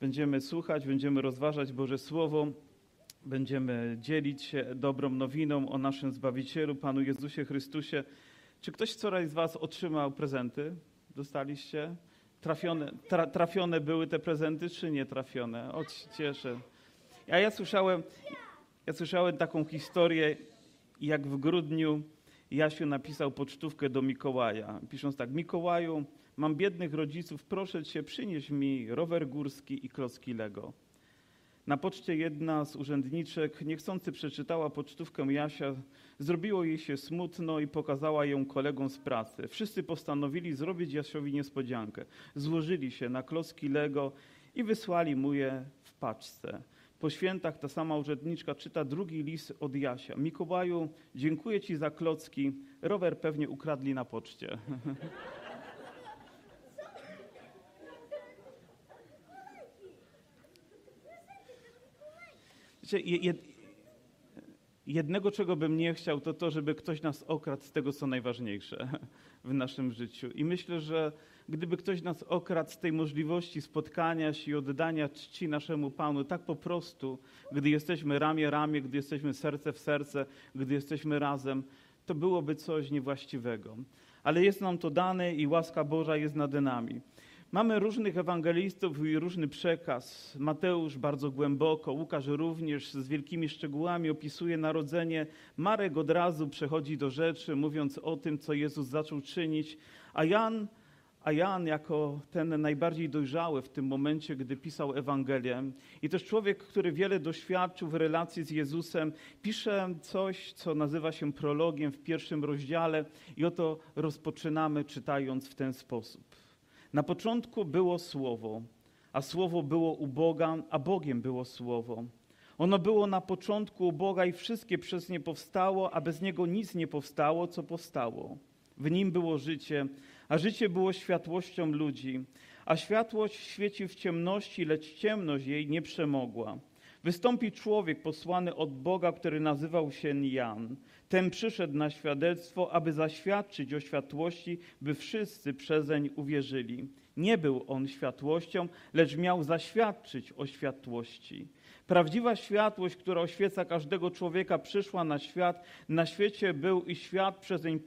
Będziemy słuchać, będziemy rozważać Boże Słowo, będziemy dzielić się dobrą nowiną o naszym Zbawicielu, Panu Jezusie Chrystusie. Czy ktoś wczoraj z Was otrzymał prezenty? Dostaliście? Trafione, tra, trafione były te prezenty, czy nie trafione? O, cieszę. A ja słyszałem, ja słyszałem taką historię, jak w grudniu Jasiu napisał pocztówkę do Mikołaja, pisząc tak, Mikołaju, mam biednych rodziców, proszę cię, przynieś mi rower górski i klocki Lego. Na poczcie jedna z urzędniczek niechcący przeczytała pocztówkę Jasia, zrobiło jej się smutno i pokazała ją kolegom z pracy. Wszyscy postanowili zrobić Jasiowi niespodziankę. Złożyli się na klocki Lego i wysłali mu je w paczce. Po świętach ta sama urzędniczka czyta drugi list od Jasia. Mikołaju, dziękuję ci za klocki. Rower pewnie ukradli na poczcie. Wiecie, jed, jednego, czego bym nie chciał, to to, żeby ktoś nas okradł z tego, co najważniejsze w naszym życiu. I myślę, że gdyby ktoś nas okradł z tej możliwości spotkania się i oddania czci naszemu Panu, tak po prostu, gdy jesteśmy ramię ramię, gdy jesteśmy serce w serce, gdy jesteśmy razem, to byłoby coś niewłaściwego. Ale jest nam to dane i łaska Boża jest nad nami. Mamy różnych ewangelistów i różny przekaz. Mateusz bardzo głęboko, Łukasz również z wielkimi szczegółami opisuje narodzenie. Marek od razu przechodzi do rzeczy, mówiąc o tym, co Jezus zaczął czynić, a Jan, a Jan jako ten najbardziej dojrzały w tym momencie, gdy pisał Ewangelię i też człowiek, który wiele doświadczył w relacji z Jezusem, pisze coś, co nazywa się prologiem w pierwszym rozdziale i oto rozpoczynamy czytając w ten sposób. Na początku było Słowo, a Słowo było u Boga, a Bogiem było Słowo. Ono było na początku u Boga i wszystkie przez nie powstało, a bez niego nic nie powstało, co powstało. W nim było życie, a życie było światłością ludzi. A światłość świeci w ciemności, lecz ciemność jej nie przemogła. Wystąpi człowiek posłany od Boga, który nazywał się Jan. Ten przyszedł na świadectwo, aby zaświadczyć o światłości, by wszyscy przezeń uwierzyli. Nie był on światłością, lecz miał zaświadczyć o światłości. Prawdziwa światłość, która oświeca każdego człowieka, przyszła na świat. Na świecie był i świat przezeń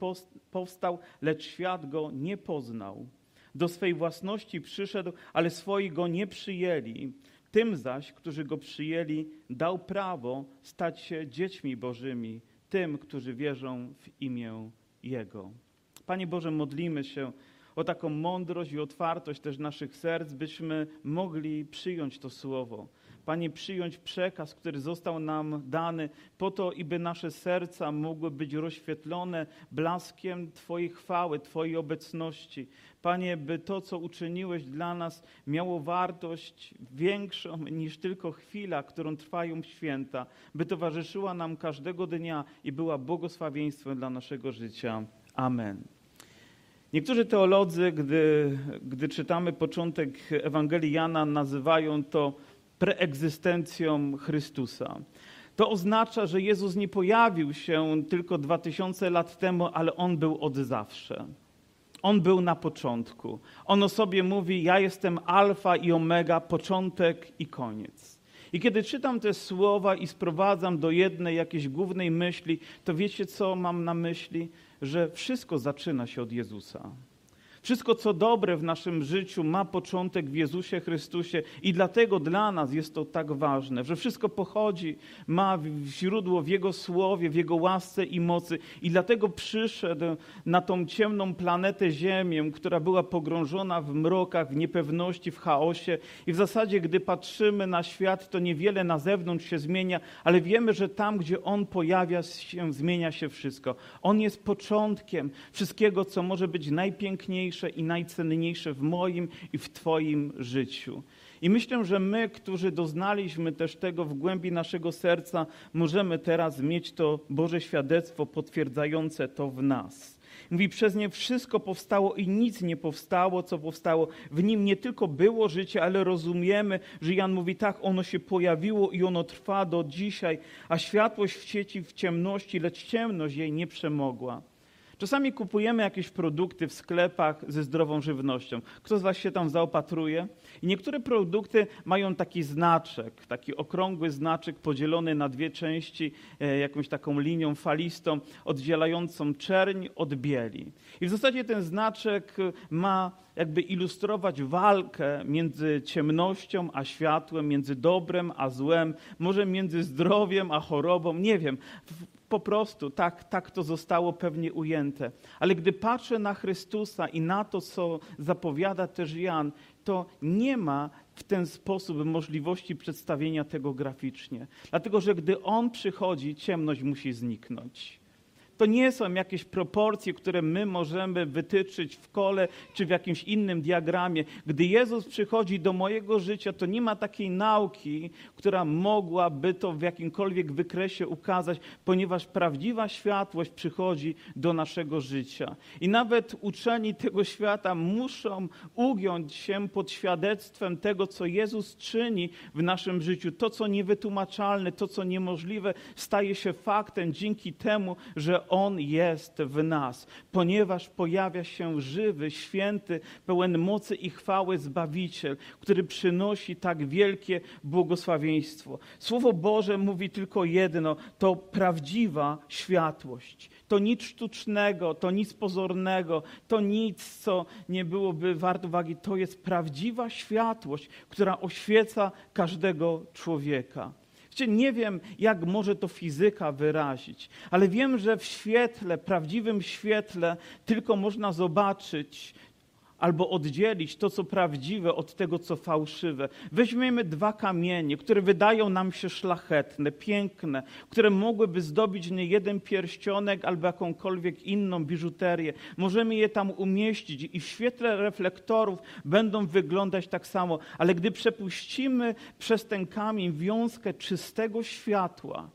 powstał, lecz świat go nie poznał. Do swej własności przyszedł, ale swoi go nie przyjęli. Tym zaś, którzy go przyjęli, dał prawo stać się dziećmi Bożymi tym, którzy wierzą w imię Jego. Panie Boże, modlimy się o taką mądrość i otwartość też naszych serc, byśmy mogli przyjąć to słowo. Panie, przyjąć przekaz, który został nam dany, po to, iby nasze serca mogły być rozświetlone blaskiem Twojej chwały, Twojej obecności. Panie, by to, co uczyniłeś dla nas, miało wartość większą niż tylko chwila, którą trwają święta, by towarzyszyła nam każdego dnia i była błogosławieństwem dla naszego życia. Amen. Niektórzy teolodzy, gdy, gdy czytamy początek Ewangelii Jana, nazywają to preegzystencją Chrystusa. To oznacza, że Jezus nie pojawił się tylko dwa tysiące lat temu, ale On był od zawsze. On był na początku. On o sobie mówi: Ja jestem Alfa i Omega, początek i koniec. I kiedy czytam te słowa i sprowadzam do jednej jakiejś głównej myśli, to wiecie, co mam na myśli? Że wszystko zaczyna się od Jezusa. Wszystko, co dobre w naszym życiu, ma początek w Jezusie Chrystusie i dlatego dla nas jest to tak ważne, że wszystko pochodzi, ma źródło w Jego słowie, w Jego łasce i mocy. I dlatego przyszedł na tą ciemną planetę Ziemię, która była pogrążona w mrokach, w niepewności, w chaosie. I w zasadzie, gdy patrzymy na świat, to niewiele na zewnątrz się zmienia, ale wiemy, że tam, gdzie On pojawia się, zmienia się wszystko. On jest początkiem wszystkiego, co może być najpiękniejsze najważniejsze i najcenniejsze w moim i w Twoim życiu. I myślę, że my, którzy doznaliśmy też tego w głębi naszego serca, możemy teraz mieć to Boże świadectwo potwierdzające to w nas. Mówi, przez nie wszystko powstało i nic nie powstało, co powstało. W nim nie tylko było życie, ale rozumiemy, że Jan mówi, tak, ono się pojawiło i ono trwa do dzisiaj, a światłość w sieci w ciemności, lecz ciemność jej nie przemogła. Czasami kupujemy jakieś produkty w sklepach ze zdrową żywnością. Kto z Was się tam zaopatruje? I niektóre produkty mają taki znaczek, taki okrągły znaczek podzielony na dwie części, e, jakąś taką linią falistą, oddzielającą czerń od bieli. I w zasadzie ten znaczek ma jakby ilustrować walkę między ciemnością a światłem, między dobrem a złem, może między zdrowiem a chorobą, nie wiem po prostu tak, tak to zostało pewnie ujęte. Ale gdy patrzę na Chrystusa i na to, co zapowiada też Jan, to nie ma w ten sposób możliwości przedstawienia tego graficznie. Dlatego, że gdy On przychodzi, ciemność musi zniknąć. To nie są jakieś proporcje, które my możemy wytyczyć w kole czy w jakimś innym diagramie. Gdy Jezus przychodzi do mojego życia, to nie ma takiej nauki, która mogłaby to w jakimkolwiek wykresie ukazać, ponieważ prawdziwa światłość przychodzi do naszego życia. I nawet uczeni tego świata muszą ugiąć się pod świadectwem tego, co Jezus czyni w naszym życiu. To, co niewytłumaczalne, to, co niemożliwe, staje się faktem dzięki temu, że on jest w nas, ponieważ pojawia się żywy, święty, pełen mocy i chwały Zbawiciel, który przynosi tak wielkie błogosławieństwo. Słowo Boże mówi tylko jedno: to prawdziwa światłość. To nic sztucznego, to nic pozornego, to nic, co nie byłoby warte uwagi. To jest prawdziwa światłość, która oświeca każdego człowieka. Wiecie, nie wiem, jak może to fizyka wyrazić, ale wiem, że w świetle, prawdziwym świetle, tylko można zobaczyć albo oddzielić to, co prawdziwe, od tego, co fałszywe. Weźmiemy dwa kamienie, które wydają nam się szlachetne, piękne, które mogłyby zdobić nie jeden pierścionek albo jakąkolwiek inną biżuterię. Możemy je tam umieścić i w świetle reflektorów będą wyglądać tak samo, ale gdy przepuścimy przez ten kamień wiązkę czystego światła,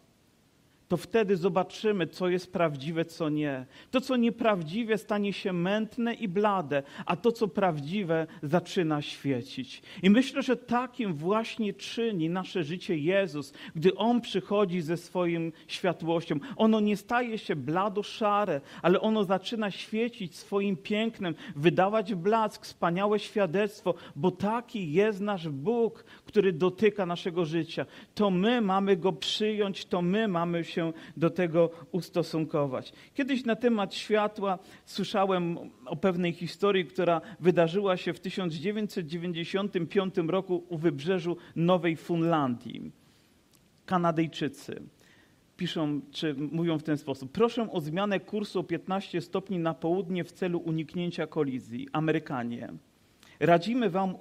to wtedy zobaczymy, co jest prawdziwe, co nie. To, co nieprawdziwe, stanie się mętne i blade, a to, co prawdziwe, zaczyna świecić. I myślę, że takim właśnie czyni nasze życie Jezus, gdy On przychodzi ze swoim światłością. Ono nie staje się blado-szare, ale ono zaczyna świecić swoim pięknem, wydawać blask, wspaniałe świadectwo, bo taki jest nasz Bóg, który dotyka naszego życia. To my mamy Go przyjąć, to my mamy się się do tego ustosunkować. Kiedyś na temat światła słyszałem o pewnej historii, która wydarzyła się w 1995 roku u wybrzeżu Nowej Funlandii. Kanadyjczycy piszą, czy mówią w ten sposób. Proszę o zmianę kursu o 15 stopni na południe w celu uniknięcia kolizji. Amerykanie. Radzimy Wam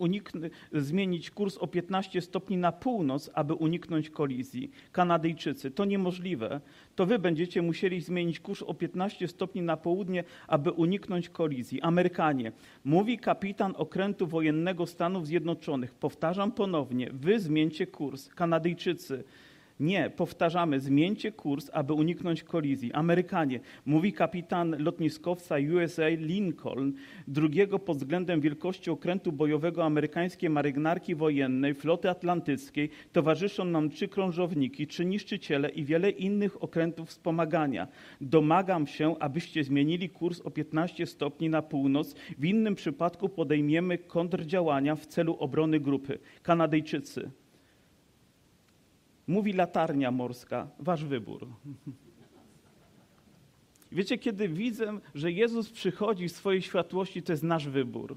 zmienić kurs o 15 stopni na północ, aby uniknąć kolizji. Kanadyjczycy, to niemożliwe. To Wy będziecie musieli zmienić kurs o 15 stopni na południe, aby uniknąć kolizji. Amerykanie, mówi kapitan okrętu wojennego Stanów Zjednoczonych. Powtarzam ponownie, Wy zmieńcie kurs. Kanadyjczycy, nie, powtarzamy, zmieńcie kurs, aby uniknąć kolizji. Amerykanie, mówi kapitan lotniskowca USA Lincoln, drugiego pod względem wielkości okrętu bojowego amerykańskiej marynarki wojennej, floty atlantyckiej, towarzyszą nam trzy krążowniki, trzy niszczyciele i wiele innych okrętów wspomagania. Domagam się, abyście zmienili kurs o 15 stopni na północ. W innym przypadku podejmiemy kontrdziałania w celu obrony grupy. Kanadyjczycy. Mówi latarnia morska, wasz wybór. Wiecie, kiedy widzę, że Jezus przychodzi w swojej światłości, to jest nasz wybór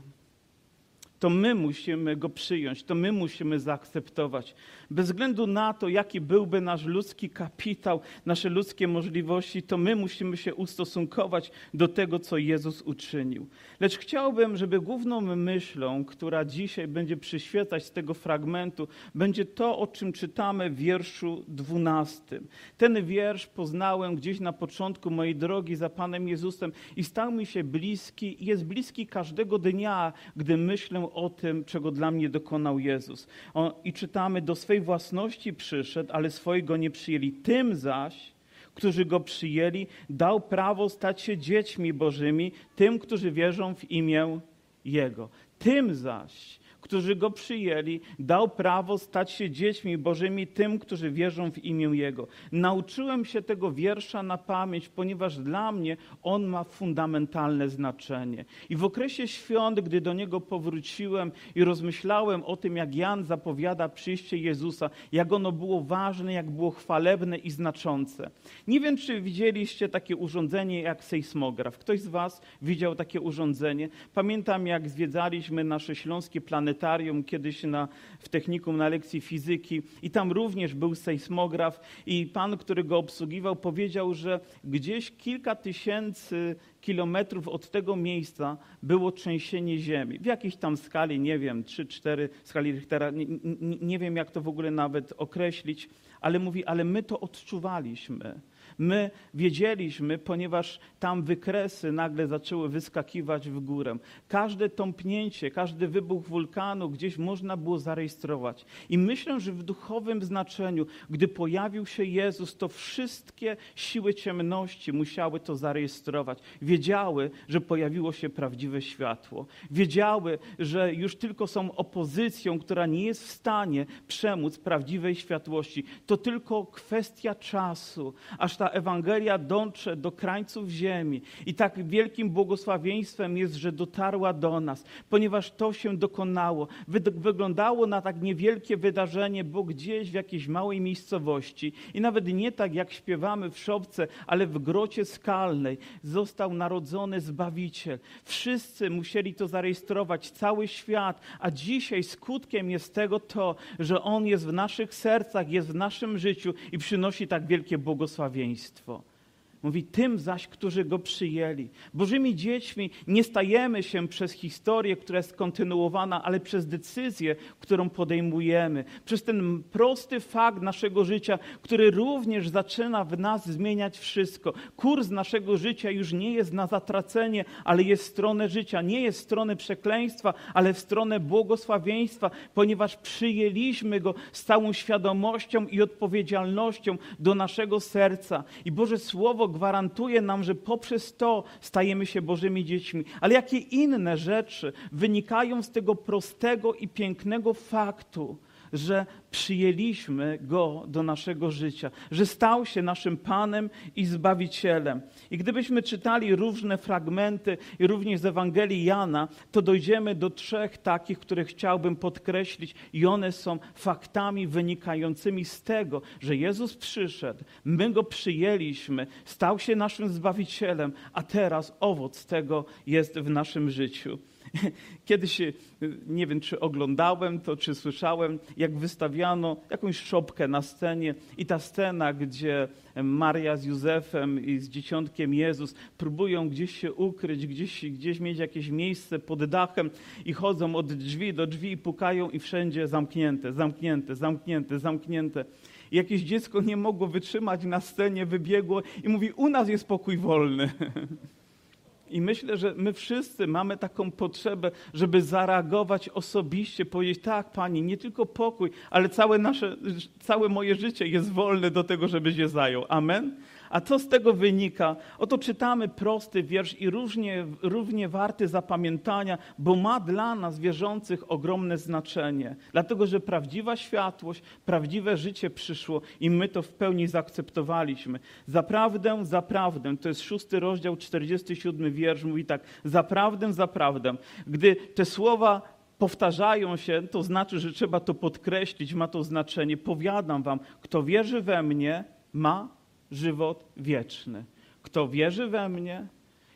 to my musimy go przyjąć, to my musimy zaakceptować. Bez względu na to, jaki byłby nasz ludzki kapitał, nasze ludzkie możliwości, to my musimy się ustosunkować do tego, co Jezus uczynił. Lecz chciałbym, żeby główną myślą, która dzisiaj będzie przyświecać z tego fragmentu, będzie to, o czym czytamy w wierszu dwunastym. Ten wiersz poznałem gdzieś na początku mojej drogi za Panem Jezusem i stał mi się bliski jest bliski każdego dnia, gdy myślę o tym, czego dla mnie dokonał Jezus. On, I czytamy, do swej własności przyszedł, ale swojego nie przyjęli. Tym zaś, którzy go przyjęli, dał prawo stać się dziećmi Bożymi, tym, którzy wierzą w imię Jego. Tym zaś, którzy Go przyjęli, dał prawo stać się dziećmi Bożymi tym, którzy wierzą w imię Jego. Nauczyłem się tego wiersza na pamięć, ponieważ dla mnie on ma fundamentalne znaczenie. I w okresie świąt, gdy do niego powróciłem i rozmyślałem o tym, jak Jan zapowiada przyjście Jezusa, jak ono było ważne, jak było chwalebne i znaczące. Nie wiem, czy widzieliście takie urządzenie jak sejsmograf. Ktoś z Was widział takie urządzenie? Pamiętam, jak zwiedzaliśmy nasze śląskie planetarium kiedyś na, w technikum na lekcji fizyki i tam również był sejsmograf i pan, który go obsługiwał, powiedział, że gdzieś kilka tysięcy kilometrów od tego miejsca było trzęsienie ziemi. W jakiejś tam skali, nie wiem, 3-4 skali Richtera, nie, nie, nie wiem jak to w ogóle nawet określić, ale mówi, ale my to odczuwaliśmy. My wiedzieliśmy, ponieważ tam wykresy nagle zaczęły wyskakiwać w górę. Każde tąpnięcie, każdy wybuch wulkanu gdzieś można było zarejestrować. I myślę, że w duchowym znaczeniu, gdy pojawił się Jezus, to wszystkie siły ciemności musiały to zarejestrować. Wiedziały, że pojawiło się prawdziwe światło. Wiedziały, że już tylko są opozycją, która nie jest w stanie przemóc prawdziwej światłości. To tylko kwestia czasu, aż ta Ewangelia dotrze do krańców ziemi. I tak wielkim błogosławieństwem jest, że dotarła do nas, ponieważ to się dokonało. Wyglądało na tak niewielkie wydarzenie, bo gdzieś w jakiejś małej miejscowości i nawet nie tak jak śpiewamy w Szopce, ale w grocie skalnej został narodzony Zbawiciel. Wszyscy musieli to zarejestrować, cały świat, a dzisiaj skutkiem jest tego to, że On jest w naszych sercach, jest w naszym życiu i przynosi tak wielkie błogosławieństwo posłuszeństwo Mówi tym zaś, którzy go przyjęli. Bożymi dziećmi nie stajemy się przez historię, która jest kontynuowana, ale przez decyzję, którą podejmujemy. Przez ten prosty fakt naszego życia, który również zaczyna w nas zmieniać wszystko. Kurs naszego życia już nie jest na zatracenie, ale jest w stronę życia. Nie jest w stronę przekleństwa, ale w stronę błogosławieństwa, ponieważ przyjęliśmy go z całą świadomością i odpowiedzialnością do naszego serca. I Boże Słowo gwarantuje nam, że poprzez to stajemy się Bożymi dziećmi. Ale jakie inne rzeczy wynikają z tego prostego i pięknego faktu, że przyjęliśmy Go do naszego życia, że stał się naszym Panem i Zbawicielem. I gdybyśmy czytali różne fragmenty i również z Ewangelii Jana, to dojdziemy do trzech takich, które chciałbym podkreślić i one są faktami wynikającymi z tego, że Jezus przyszedł, my Go przyjęliśmy, stał się naszym Zbawicielem, a teraz owoc tego jest w naszym życiu. Kiedyś, y, nie wiem czy oglądałem to, czy słyszałem, jak wystawiano jakąś szopkę na scenie i ta scena, gdzie Maria z Józefem i z dzieciątkiem Jezus próbują gdzieś się ukryć, gdzieś, gdzieś mieć jakieś miejsce pod dachem i chodzą od drzwi do drzwi i pukają i wszędzie zamknięte, zamknięte, zamknięte, zamknięte. I jakieś dziecko nie mogło wytrzymać na scenie, wybiegło i mówi, u nas jest pokój wolny. I myślę, że my wszyscy mamy taką potrzebę, żeby zareagować osobiście, powiedzieć: Tak, pani, nie tylko pokój, ale całe, nasze, całe moje życie jest wolne do tego, żeby się zajął. Amen? A co z tego wynika? Oto czytamy prosty wiersz i równie, równie warty zapamiętania, bo ma dla nas wierzących ogromne znaczenie. Dlatego, że prawdziwa światłość, prawdziwe życie przyszło i my to w pełni zaakceptowaliśmy. Zaprawdę, zaprawdę, to jest szósty rozdział, 47 wiersz, mówi tak, zaprawdę, zaprawdę. Gdy te słowa powtarzają się, to znaczy, że trzeba to podkreślić, ma to znaczenie. Powiadam wam, kto wierzy we mnie, ma żywot wieczny. Kto wierzy we mnie,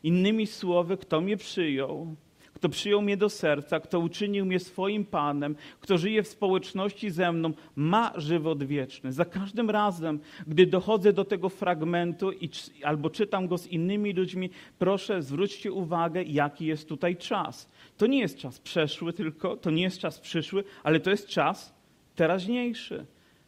innymi słowy, kto mnie przyjął, kto przyjął mnie do serca, kto uczynił mnie swoim Panem, kto żyje w społeczności ze mną, ma żywot wieczny. Za każdym razem, gdy dochodzę do tego fragmentu i, albo czytam go z innymi ludźmi, proszę zwróćcie uwagę, jaki jest tutaj czas. To nie jest czas przeszły tylko, to nie jest czas przyszły, ale to jest czas teraźniejszy.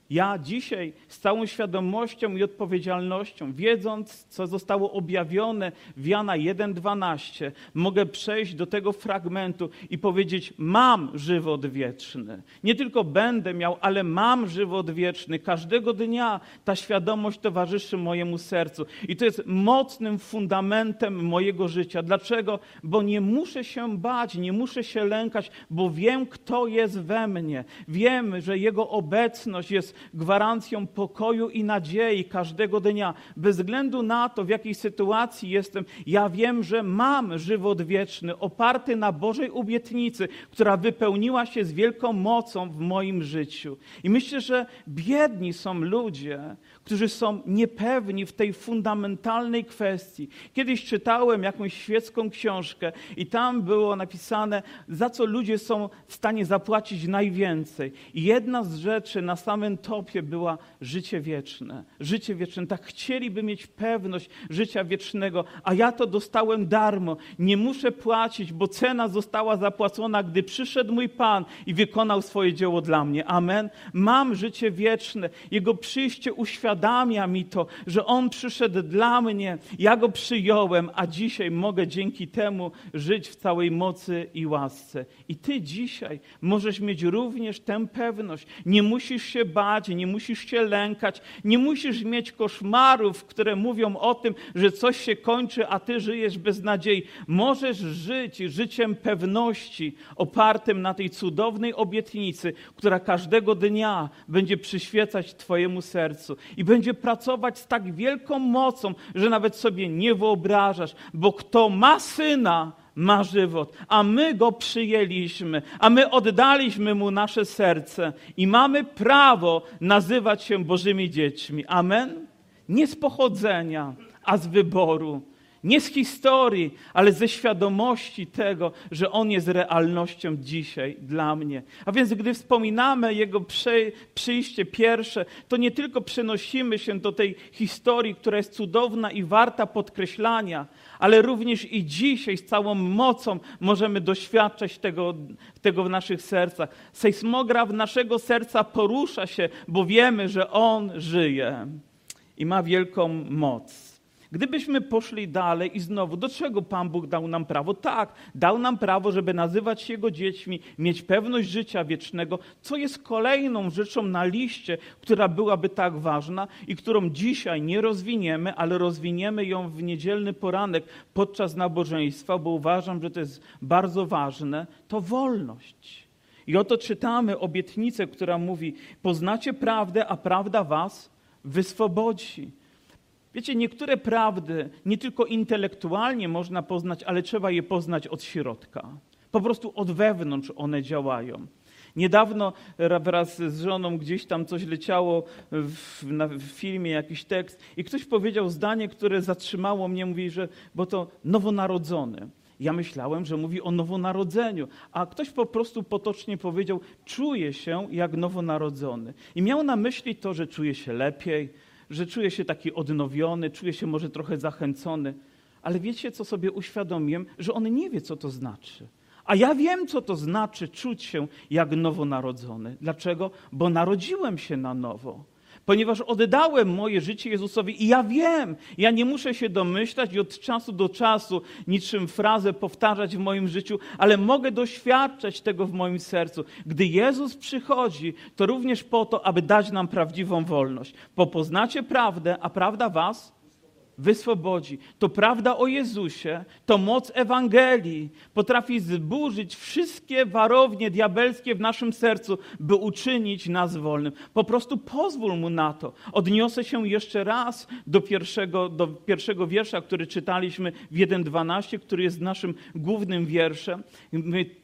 Ja dzisiaj z całą świadomością i odpowiedzialnością, wiedząc, co zostało objawione w Jana 1:12, mogę przejść do tego fragmentu i powiedzieć: Mam żywot wieczny. Nie tylko będę miał, ale mam żywot wieczny. Każdego dnia ta świadomość towarzyszy mojemu sercu. I to jest mocnym fundamentem mojego życia. Dlaczego? Bo nie muszę się bać, nie muszę się lękać, bo wiem, kto jest we mnie. Wiem, że Jego obecność jest gwarancją pokoju i nadziei każdego dnia. Bez względu na to, w jakiej sytuacji jestem, ja wiem, że mam żywot wieczny, oparty na Bożej obietnicy, która wypełniła się z wielką mocą w moim życiu. I myślę, że biedni są ludzie, którzy są niepewni w tej fundamentalnej kwestii. Kiedyś czytałem jakąś świecką książkę i tam było napisane, za co ludzie są w stanie zapłacić najwięcej. I jedna z rzeczy na samym topie była życie wieczne. Życie wieczne. Tak chcieliby mieć pewność życia wiecznego, a ja to dostałem darmo. Nie muszę płacić, bo cena została zapłacona, gdy przyszedł mój Pan i wykonał swoje dzieło dla mnie. Amen. Mam życie wieczne. Jego przyjście uświadamia, uświadamia mi to, że On przyszedł dla mnie, ja Go przyjąłem, a dzisiaj mogę dzięki temu żyć w całej mocy i łasce. I Ty dzisiaj możesz mieć również tę pewność. Nie musisz się bać, nie musisz się lękać, nie musisz mieć koszmarów, które mówią o tym, że coś się kończy, a Ty żyjesz bez nadziei. Możesz żyć życiem pewności, opartym na tej cudownej obietnicy, która każdego dnia będzie przyświecać Twojemu sercu i będzie pracować z tak wielką mocą, że nawet sobie nie wyobrażasz, bo kto ma syna, ma żywot, a my go przyjęliśmy, a my oddaliśmy mu nasze serce i mamy prawo nazywać się Bożymi dziećmi. Amen? Nie z pochodzenia, a z wyboru. Nie z historii, ale ze świadomości tego, że On jest realnością dzisiaj dla mnie. A więc, gdy wspominamy Jego przyjście pierwsze, to nie tylko przenosimy się do tej historii, która jest cudowna i warta podkreślania, ale również i dzisiaj z całą mocą możemy doświadczać tego, tego w naszych sercach. Sejsmograf naszego serca porusza się, bo wiemy, że On żyje i ma wielką moc. Gdybyśmy poszli dalej i znowu, do czego Pan Bóg dał nam prawo? Tak, dał nam prawo, żeby nazywać się Jego dziećmi, mieć pewność życia wiecznego, co jest kolejną rzeczą na liście, która byłaby tak ważna i którą dzisiaj nie rozwiniemy, ale rozwiniemy ją w niedzielny poranek podczas nabożeństwa, bo uważam, że to jest bardzo ważne, to wolność. I oto czytamy obietnicę, która mówi: Poznacie prawdę, a prawda was wyswobodzi. Wiecie, niektóre prawdy nie tylko intelektualnie można poznać, ale trzeba je poznać od środka. Po prostu od wewnątrz one działają. Niedawno wraz z żoną gdzieś tam coś leciało w, na, w, filmie, jakiś tekst, i ktoś powiedział zdanie, które zatrzymało mnie, mówi, że bo to nowonarodzony. Ja myślałem, że mówi o nowonarodzeniu, a ktoś po prostu potocznie powiedział, czuję się jak nowonarodzony. I miał na myśli to, że czuje się lepiej, że czuję się taki odnowiony, czuję się może trochę zachęcony. Ale wiecie, co sobie uświadomiłem? Że on nie wie, co to znaczy. A ja wiem, co to znaczy czuć się jak nowonarodzony. Dlaczego? Bo narodziłem się na nowo ponieważ oddałem moje życie Jezusowi i ja wiem, ja nie muszę się domyślać i od czasu do czasu niczym frazę powtarzać w moim życiu, ale mogę doświadczać tego w moim sercu. Gdy Jezus przychodzi, to również po to, aby dać nam prawdziwą wolność. Bo poznacie prawdę, a prawda was wyswobodzi. To prawda o Jezusie, to moc Ewangelii potrafi zburzyć wszystkie warownie diabelskie w naszym sercu, by uczynić nas wolnym. Po prostu pozwól mu na to. Odniosę się jeszcze raz do pierwszego, do pierwszego wiersza, który czytaliśmy w 1.12, który jest naszym głównym wierszem.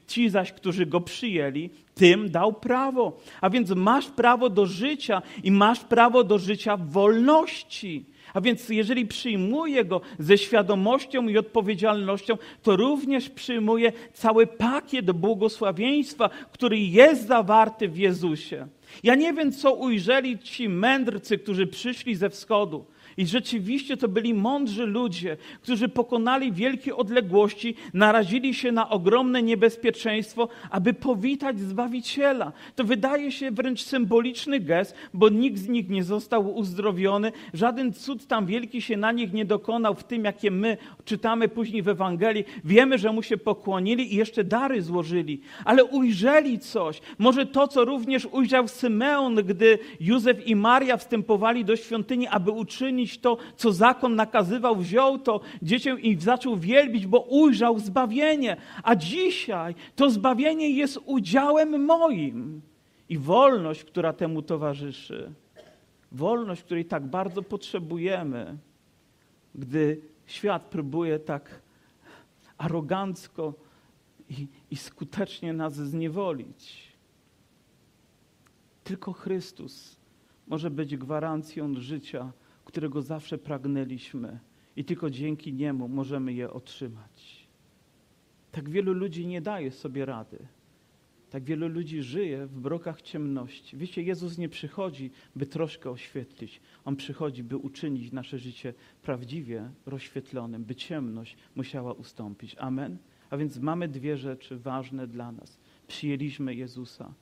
Ci zaś, którzy go przyjęli, tym dał prawo. A więc masz prawo do życia i masz prawo do życia w wolności. A więc jeżeli przyjmuję go ze świadomością i odpowiedzialnością, to również przyjmuję cały pakiet błogosławieństwa, który jest zawarty w Jezusie. Ja nie wiem, co ujrzeli ci mędrcy, którzy przyszli ze wschodu. I rzeczywiście to byli mądrzy ludzie, którzy pokonali wielkie odległości, narazili się na ogromne niebezpieczeństwo, aby powitać Zbawiciela. To wydaje się wręcz symboliczny gest, bo nikt z nich nie został uzdrowiony, żaden cud tam wielki się na nich nie dokonał w tym, jakie my czytamy później w Ewangelii. Wiemy, że mu się pokłonili i jeszcze dary złożyli, ale ujrzeli coś. Może to, co również ujrzał Symeon, gdy Józef i Maria wstępowali do świątyni, aby uczynić to, co zakon nakazywał, wziął to dziecię i zaczął wielbić, bo ujrzał zbawienie. A dzisiaj to zbawienie jest udziałem moim i wolność, która temu towarzyszy. Wolność, której tak bardzo potrzebujemy, gdy świat próbuje tak arogancko i, i skutecznie nas zniewolić. Tylko Chrystus może być gwarancją życia, którego zawsze pragnęliśmy, i tylko dzięki Niemu możemy je otrzymać. Tak wielu ludzi nie daje sobie rady. Tak wielu ludzi żyje w brokach ciemności. Wiecie, Jezus nie przychodzi, by troszkę oświetlić. On przychodzi, by uczynić nasze życie prawdziwie rozświetlonym, by ciemność musiała ustąpić. Amen. A więc mamy dwie rzeczy ważne dla nas. Przyjęliśmy Jezusa.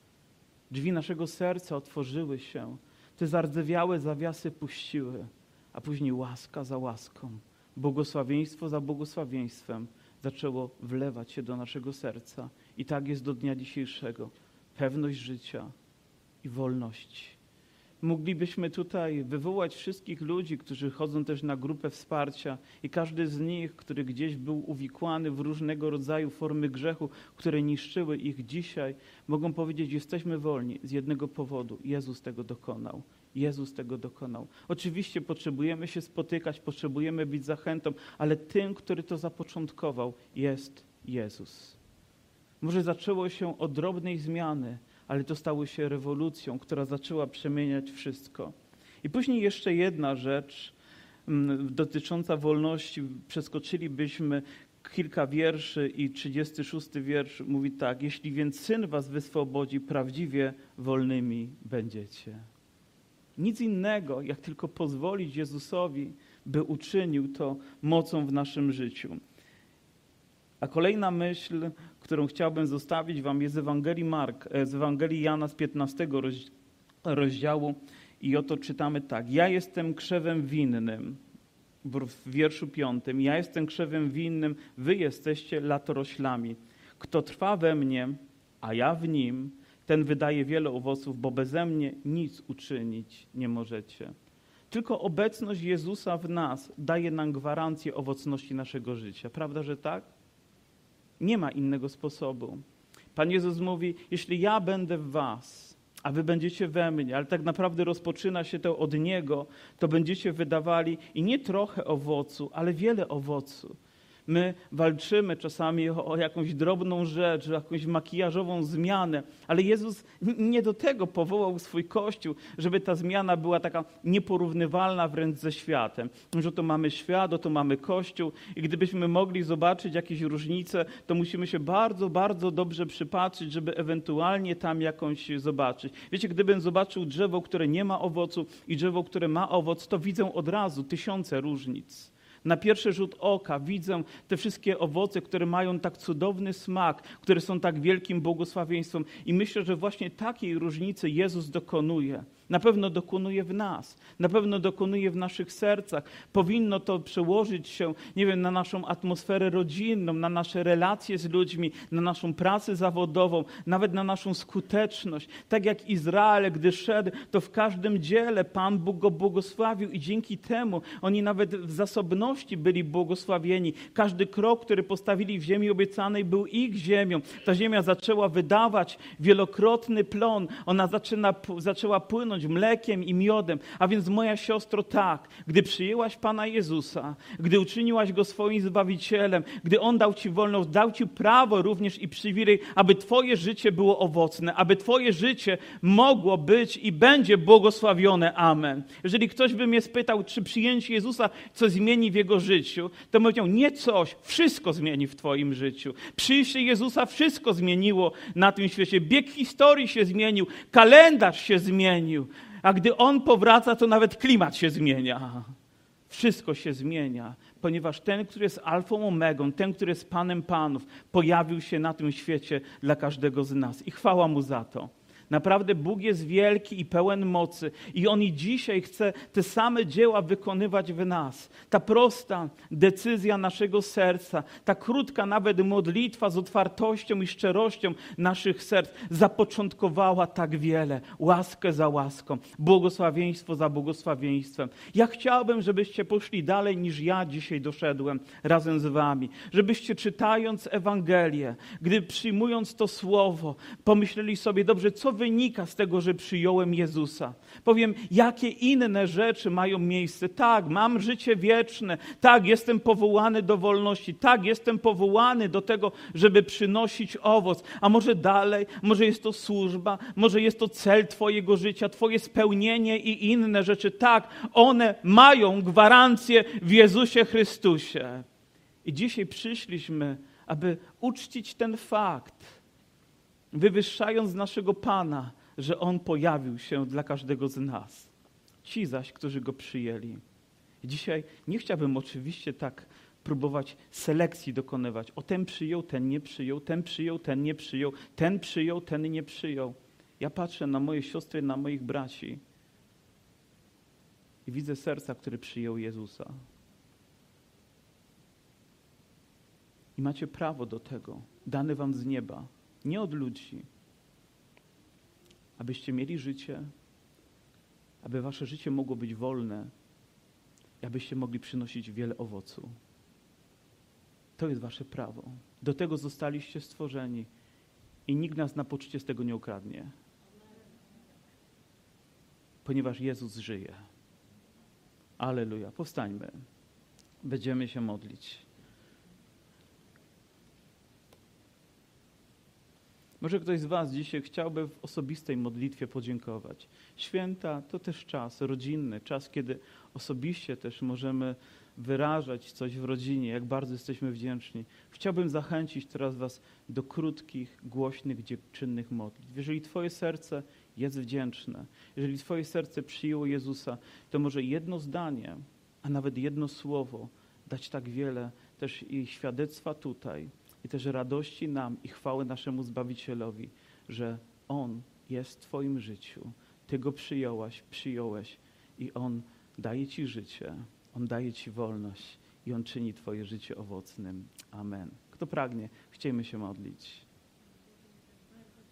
Drzwi naszego serca otworzyły się. Te zardzewiałe zawiasy puściły, a później łaska za łaską, błogosławieństwo za błogosławieństwem zaczęło wlewać się do naszego serca. I tak jest do dnia dzisiejszego. Pewność życia i wolności. Moglibyśmy tutaj wywołać wszystkich ludzi, którzy chodzą też na grupę wsparcia, i każdy z nich, który gdzieś był uwikłany w różnego rodzaju formy grzechu, które niszczyły ich dzisiaj, mogą powiedzieć: Jesteśmy wolni z jednego powodu. Jezus tego dokonał. Jezus tego dokonał. Oczywiście potrzebujemy się spotykać, potrzebujemy być zachętą, ale tym, który to zapoczątkował, jest Jezus. Może zaczęło się od drobnej zmiany, ale to stało się rewolucją, która zaczęła przemieniać wszystko. I później jeszcze jedna rzecz mm, dotycząca wolności. Przeskoczylibyśmy kilka wierszy i 36 wiersz mówi tak: Jeśli więc syn was wyswobodzi, prawdziwie wolnymi będziecie. Nic innego, jak tylko pozwolić Jezusowi, by uczynił to mocą w naszym życiu. A kolejna myśl, którą chciałbym zostawić Wam, jest z Ewangelii, Mark, e, z Ewangelii Jana z 15 rozdziału. I oto czytamy tak. Ja jestem krzewem winnym. W wierszu piątym. Ja jestem krzewem winnym, wy jesteście latoroślami. Kto trwa we mnie, a ja w nim, ten wydaje wiele owoców, bo beze mnie nic uczynić nie możecie. Tylko obecność Jezusa w nas daje nam gwarancję owocności naszego życia. Prawda, że tak? Nie ma innego sposobu. Pan Jezus mówi: Jeśli ja będę w Was, a Wy będziecie we mnie, ale tak naprawdę rozpoczyna się to od Niego, to będziecie wydawali i nie trochę owocu, ale wiele owocu. My walczymy czasami o, jakąś drobną rzecz, o jakąś makijażową zmianę, ale Jezus nie do tego powołał swój Kościół, żeby ta zmiana była taka nieporównywalna wręcz ze światem. Że to mamy świat, to mamy Kościół i gdybyśmy mogli zobaczyć jakieś różnice, to musimy się bardzo, bardzo dobrze przypatrzyć, żeby ewentualnie tam jakąś zobaczyć. Wiecie, gdybym zobaczył drzewo, które nie ma owocu i drzewo, które ma owoc, to widzę od razu tysiące różnic. Na pierwszy rzut oka widzę te wszystkie owoce, które mają tak cudowny smak, które są tak wielkim błogosławieństwem. I myślę, że właśnie takiej różnicy Jezus dokonuje. Na pewno dokonuje w nas, na pewno dokonuje w naszych sercach. Powinno to przełożyć się, nie wiem, na naszą atmosferę rodzinną, na nasze relacje z ludźmi, na naszą pracę zawodową, nawet na naszą skuteczność. Tak jak Izrael, gdy szedł, to w każdym dziele Pan Bóg go błogosławił i dzięki temu oni nawet w zasobności byli błogosławieni. Każdy krok, który postawili w ziemi obiecanej, był ich ziemią. Ta ziemia zaczęła wydawać wielokrotny plon. Ona zaczyna, zaczęła mlekiem i miodem. A więc moja siostro, tak, gdy przyjęłaś Pana Jezusa, gdy uczyniłaś Go swoim Zbawicielem, gdy On dał Ci wolność, dał Ci prawo również i przywilej, aby Twoje życie było owocne, aby Twoje życie mogło być i będzie błogosławione. Amen. Jeżeli ktoś by mnie spytał, czy przyjęcie Jezusa coś zmieni w jego życiu, to bym powiedział, nie coś, wszystko zmieni w Twoim życiu. Przyjście Jezusa wszystko zmieniło na tym świecie. Bieg historii się zmienił, kalendarz się zmienił a gdy On powraca, to nawet klimat się zmienia. Wszystko się zmienia, ponieważ ten, który jest alfą omegą, ten, który jest Panem Panów, pojawił się na tym świecie dla każdego z nas. I chwała Mu za to. Naprawdę Bóg jest wielki i pełen mocy i On i dzisiaj chce te same dzieła wykonywać w nas. Ta prosta decyzja naszego serca, ta krótka nawet modlitwa z otwartością i szczerością naszych serc zapoczątkowała tak wiele. Łaskę za łaską, błogosławieństwo za błogosławieństwem. Ja chciałbym, żebyście poszli dalej niż ja dzisiaj doszedłem razem z wami. Żebyście czytając Ewangelię, gdy przyjmując to słowo, pomyśleli sobie, dobrze, co wynika z tego, że przyjąłem Jezusa? Powiem, jakie inne rzeczy mają miejsce? Tak, mam życie wieczne. Tak, jestem powołany do wolności. Tak, jestem powołany do tego, żeby przynosić owoc. A może dalej, może jest to służba, może jest to cel Twojego życia, Twoje spełnienie i inne rzeczy. Tak, one mają gwarancję w Jezusie Chrystusie. I dzisiaj przyszliśmy, aby uczcić ten fakt wywyższając naszego Pana, że On pojawił się dla każdego z nas. Ci zaś, którzy Go przyjęli. Dzisiaj nie chciałbym oczywiście tak próbować selekcji dokonywać. O ten przyjął, ten nie przyjął, ten przyjął, ten nie przyjął, ten przyjął, ten nie przyjął. Ja patrzę na moje siostry, na moich braci i widzę serca, które przyjął Jezusa. I macie prawo do tego, dane wam z nieba nie od ludzi, abyście mieli życie, aby wasze życie mogło być wolne, i abyście mogli przynosić wiele owocu. To jest wasze prawo. Do tego zostaliście stworzeni i nikt nas na poczcie z tego nie ukradnie. Ponieważ Jezus żyje. Aleluja. Powstańmy. Będziemy się modlić. Może ktoś z Was dzisiaj chciałby w osobistej modlitwie podziękować. Święta to też czas rodzinny, czas, kiedy osobiście też możemy wyrażać coś w rodzinie, jak bardzo jesteśmy wdzięczni. Chciałbym zachęcić teraz Was do krótkich, głośnych, dziewczynnych modlitw. Jeżeli Twoje serce jest wdzięczne, jeżeli Twoje serce przyjęło Jezusa, to może jedno zdanie, a nawet jedno słowo dać tak wiele też i świadectwa tutaj, i też radości nam i chwały naszemu Zbawicielowi, że On jest w Twoim życiu. Ty Go przyjąłaś, przyjąłeś i On daje Ci życie, On daje Ci wolność i On czyni Twoje życie owocnym. Amen. Kto pragnie, chciejmy się modlić.